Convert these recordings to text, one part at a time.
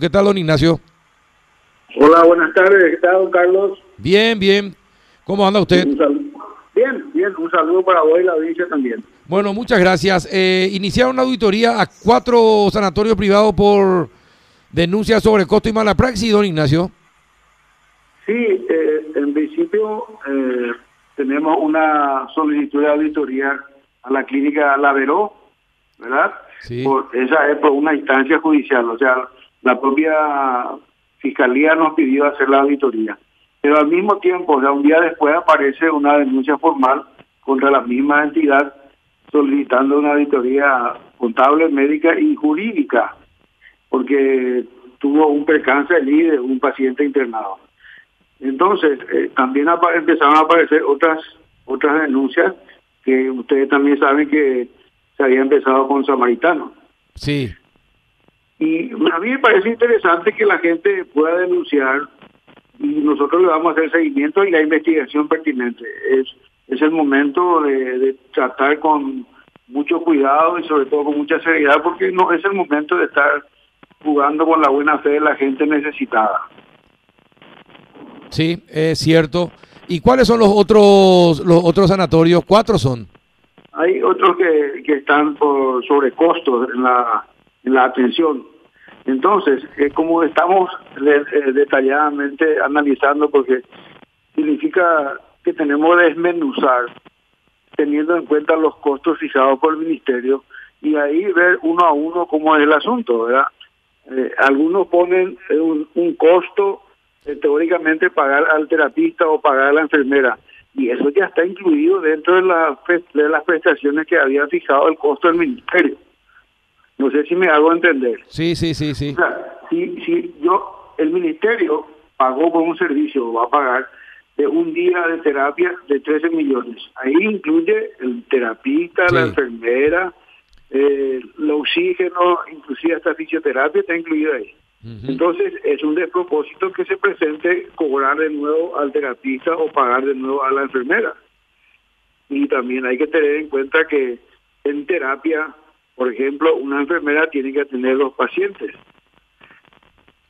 ¿Qué tal, don Ignacio? Hola, buenas tardes. ¿Qué tal, don Carlos? Bien, bien. ¿Cómo anda usted? Bien, bien. Un saludo para vos y la audiencia también. Bueno, muchas gracias. Eh, iniciaron una auditoría a cuatro sanatorios privados por denuncias sobre costo y mala praxis, don Ignacio. Sí, eh, en principio eh, tenemos una solicitud de auditoría a la clínica Lavero, ¿verdad? Sí. Por, esa es por una instancia judicial, o sea, la propia fiscalía nos pidió hacer la auditoría. Pero al mismo tiempo, sea, un día después aparece una denuncia formal contra la misma entidad solicitando una auditoría contable, médica y jurídica, porque tuvo un percance allí de un paciente internado. Entonces, eh, también empezaron a aparecer otras otras denuncias que ustedes también saben que se había empezado con Samaritano. Sí. Y a mí me parece interesante que la gente pueda denunciar y nosotros le vamos a hacer seguimiento y la investigación pertinente. Es, es el momento de, de tratar con mucho cuidado y sobre todo con mucha seriedad porque no es el momento de estar jugando con la buena fe de la gente necesitada. Sí, es cierto. ¿Y cuáles son los otros los otros sanatorios? Cuatro son. Hay otros que, que están por sobrecostos en la, en la atención. Entonces, eh, como estamos eh, detalladamente analizando, porque significa que tenemos que desmenuzar, teniendo en cuenta los costos fijados por el Ministerio, y ahí ver uno a uno cómo es el asunto, ¿verdad? Eh, algunos ponen un, un costo teóricamente pagar al terapista o pagar a la enfermera. Y eso ya está incluido dentro de, la, de las prestaciones que había fijado el costo del ministerio. No sé si me hago entender. Sí, sí, sí, sí. O sea, si, si yo, el ministerio pagó por un servicio, va a pagar de un día de terapia de 13 millones. Ahí incluye el terapista, Sí. la enfermera, eh, el oxígeno, inclusive hasta fisioterapia está incluido ahí. Entonces es un despropósito que se presente cobrar de nuevo al terapista o pagar de nuevo a la enfermera. Y también hay que tener en cuenta que en terapia, por ejemplo, una enfermera tiene que atender a los pacientes.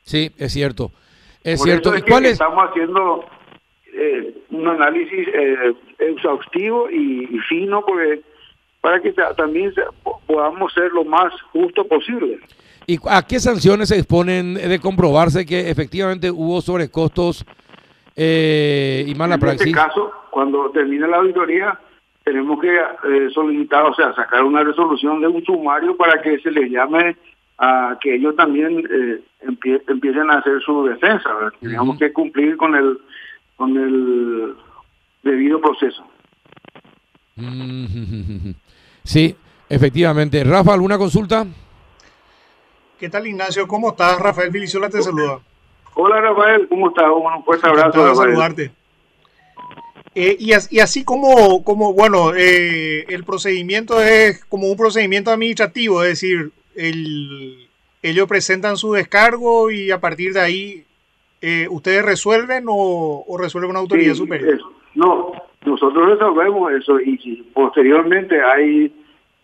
Sí, es cierto. Es Por cierto. eso ¿Y es que cuál es? estamos haciendo eh, un análisis eh, exhaustivo y, y fino porque para que ta- también se- podamos ser lo más justo posible. ¿Y a qué sanciones se exponen de comprobarse que efectivamente hubo sobrecostos eh, y mala en praxis? este caso, cuando termine la auditoría, tenemos que eh, solicitar, o sea, sacar una resolución de un sumario para que se les llame a que ellos también eh, empie- empiecen a hacer su defensa. ¿verdad? Tenemos que cumplir con el con el debido proceso. Mm, Sí, efectivamente. Rafa, ¿alguna consulta? ¿Qué tal, Ignacio? ¿Cómo estás? Rafael Filizola te saluda. Hola Rafael, ¿cómo estás? Un fuerte abrazo. Rafael. saludarte. Eh, y, as- y así como, como bueno, eh, el procedimiento es como un procedimiento administrativo, es decir, el- ellos presentan su descargo y a partir de ahí, eh, ¿ustedes resuelven o, o resuelve una autoridad Sí, superior? eso. No, nosotros resolvemos eso y si posteriormente hay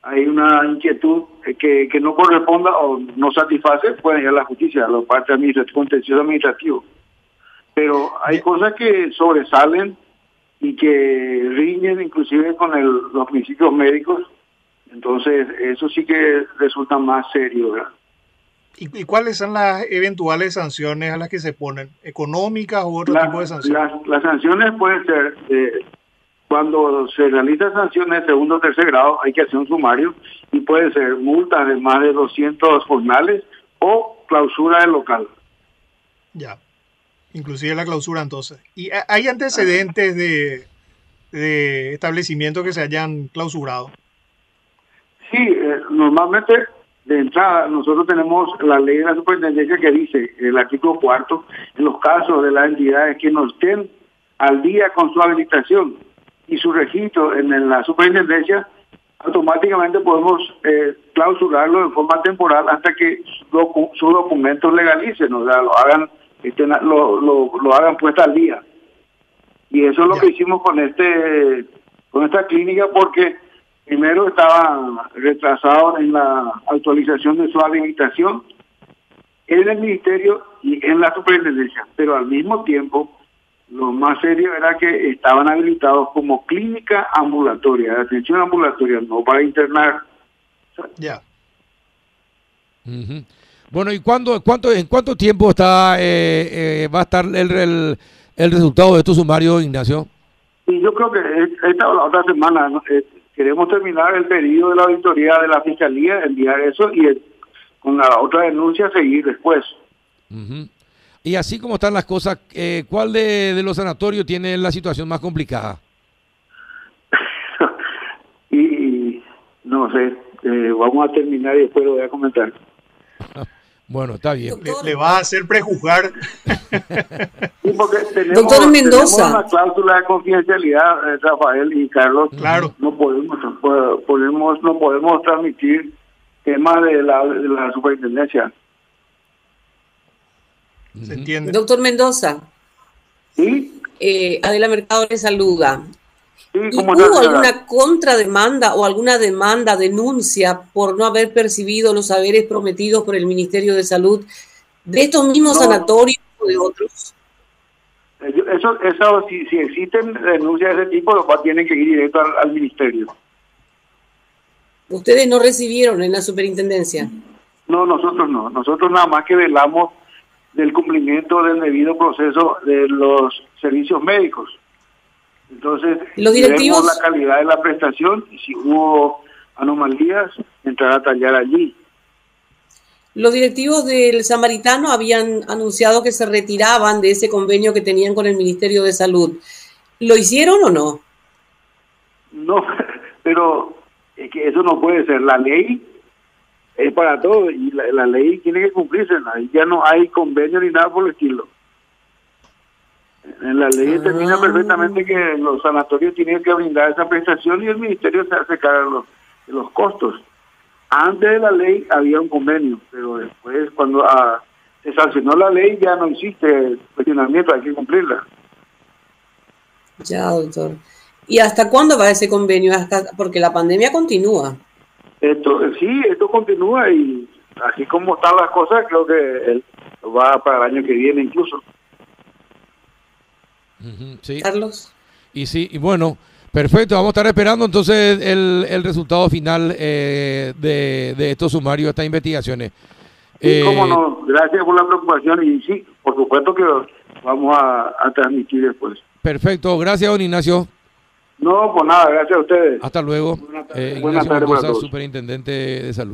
hay una inquietud que, que no corresponda o no satisface, pueden ir a la justicia, a la parte administrativa, contencioso administrativo. Pero hay cosas que sobresalen y que riñen inclusive con el- los principios médicos, entonces eso sí que resulta más serio, ¿verdad? ¿Y, y cuáles son las eventuales sanciones a las que se ponen? ¿Económicas u otro La- tipo de sanciones? Las, las sanciones pueden ser, eh, cuando se realizan sanciones de segundo o tercer grado, hay que hacer un sumario y pueden ser multas de más de 200 jornales o clausura del local. Ya. Inclusive la clausura entonces. ¿Y ha- hay antecedentes de, de establecimientos que se hayan clausurado? Sí, eh, normalmente de entrada nosotros tenemos la ley de la superintendencia que dice, el artículo cuarto, en los casos de las entidades que no estén al día con su habilitación y su registro en, la superintendencia, automáticamente podemos eh, clausurarlo de forma temporal hasta que su sus documentos legalicen, o sea, lo hagan, lo, lo, lo hagan puesta al día. Y eso es lo Ya. que hicimos con este con esta clínica porque primero estaba retrasado en la actualización de su habilitación en el ministerio y en la superintendencia, pero al mismo tiempo lo más serio era que estaban habilitados como clínica ambulatoria, de atención ambulatoria, no para internar. Ya. Bueno, ¿y cuándo, cuánto, en cuánto tiempo está eh, eh, va a estar el, el, el resultado de estos sumarios, Ignacio? Y yo creo que es- esta o la otra semana ¿no? Eh, queremos terminar el pedido de la auditoría de la fiscalía, enviar eso y eh, con la otra denuncia seguir después. Ujú. Y así como están las cosas, eh, ¿cuál de, de los sanatorios tiene la situación más complicada? y, y no sé, eh, vamos a terminar y después lo voy a comentar. Bueno, está bien. Le, le va a hacer prejuzgar. Sí, porque tenemos, Doctor Mendoza. tenemos una cláusula de confidencialidad, eh, Rafael y Carlos. Claro. No podemos, po- podemos, no podemos transmitir temas de la, de la superintendencia. Se entiende. Doctor Mendoza, ¿Sí? eh, Adela Mercado le saluda. ¿Sí? ¿Y ¿Cómo está, hubo alguna contrademanda o alguna demanda, denuncia por no haber percibido los saberes prometidos por el Ministerio de Salud de estos mismos sanatorios o de otros? Eh, Eso, eso si, si existen denuncias de ese tipo, los tienen que ir directo al, al ministerio. Ustedes no recibieron en la superintendencia. No, nosotros no. Nosotros nada más que velamos del cumplimiento del debido proceso de los servicios médicos. Entonces, ¿Los directivos? vemos la calidad de la prestación y si hubo anomalías, entrar a tallar allí. Los directivos del Samaritano habían anunciado que se retiraban de ese convenio que tenían con el Ministerio de Salud. ¿Lo hicieron o no? No, pero es que eso no puede ser. La ley es para todo y la, la ley tiene que cumplirse. Ya no hay convenio ni nada por el estilo. En la ley Ah. determina perfectamente que los sanatorios tienen que brindar esa prestación y el ministerio se hace cargo de los, de los costos. Antes de la ley había un convenio, pero después cuando ah, se sancionó la ley ya no existe cuestionamiento, hay que cumplirla. Ya, doctor. ¿Y hasta cuándo va ese convenio? Hasta, porque la pandemia continúa. Esto, sí, esto continúa y así como están las cosas, creo que va para el año que viene incluso. Sí. Carlos. Y sí, y bueno, perfecto. Vamos a estar esperando entonces el, el resultado final eh, de, de estos sumarios, estas investigaciones. Y Eh, cómo no, gracias por la preocupación y sí, por supuesto que vamos a, a transmitir después. Perfecto, gracias, don Ignacio. No, pues nada, gracias a ustedes. Hasta luego. Buenas tardes. Eh, Buenas Ignacio tardes para Mendoza, todos. superintendente de salud.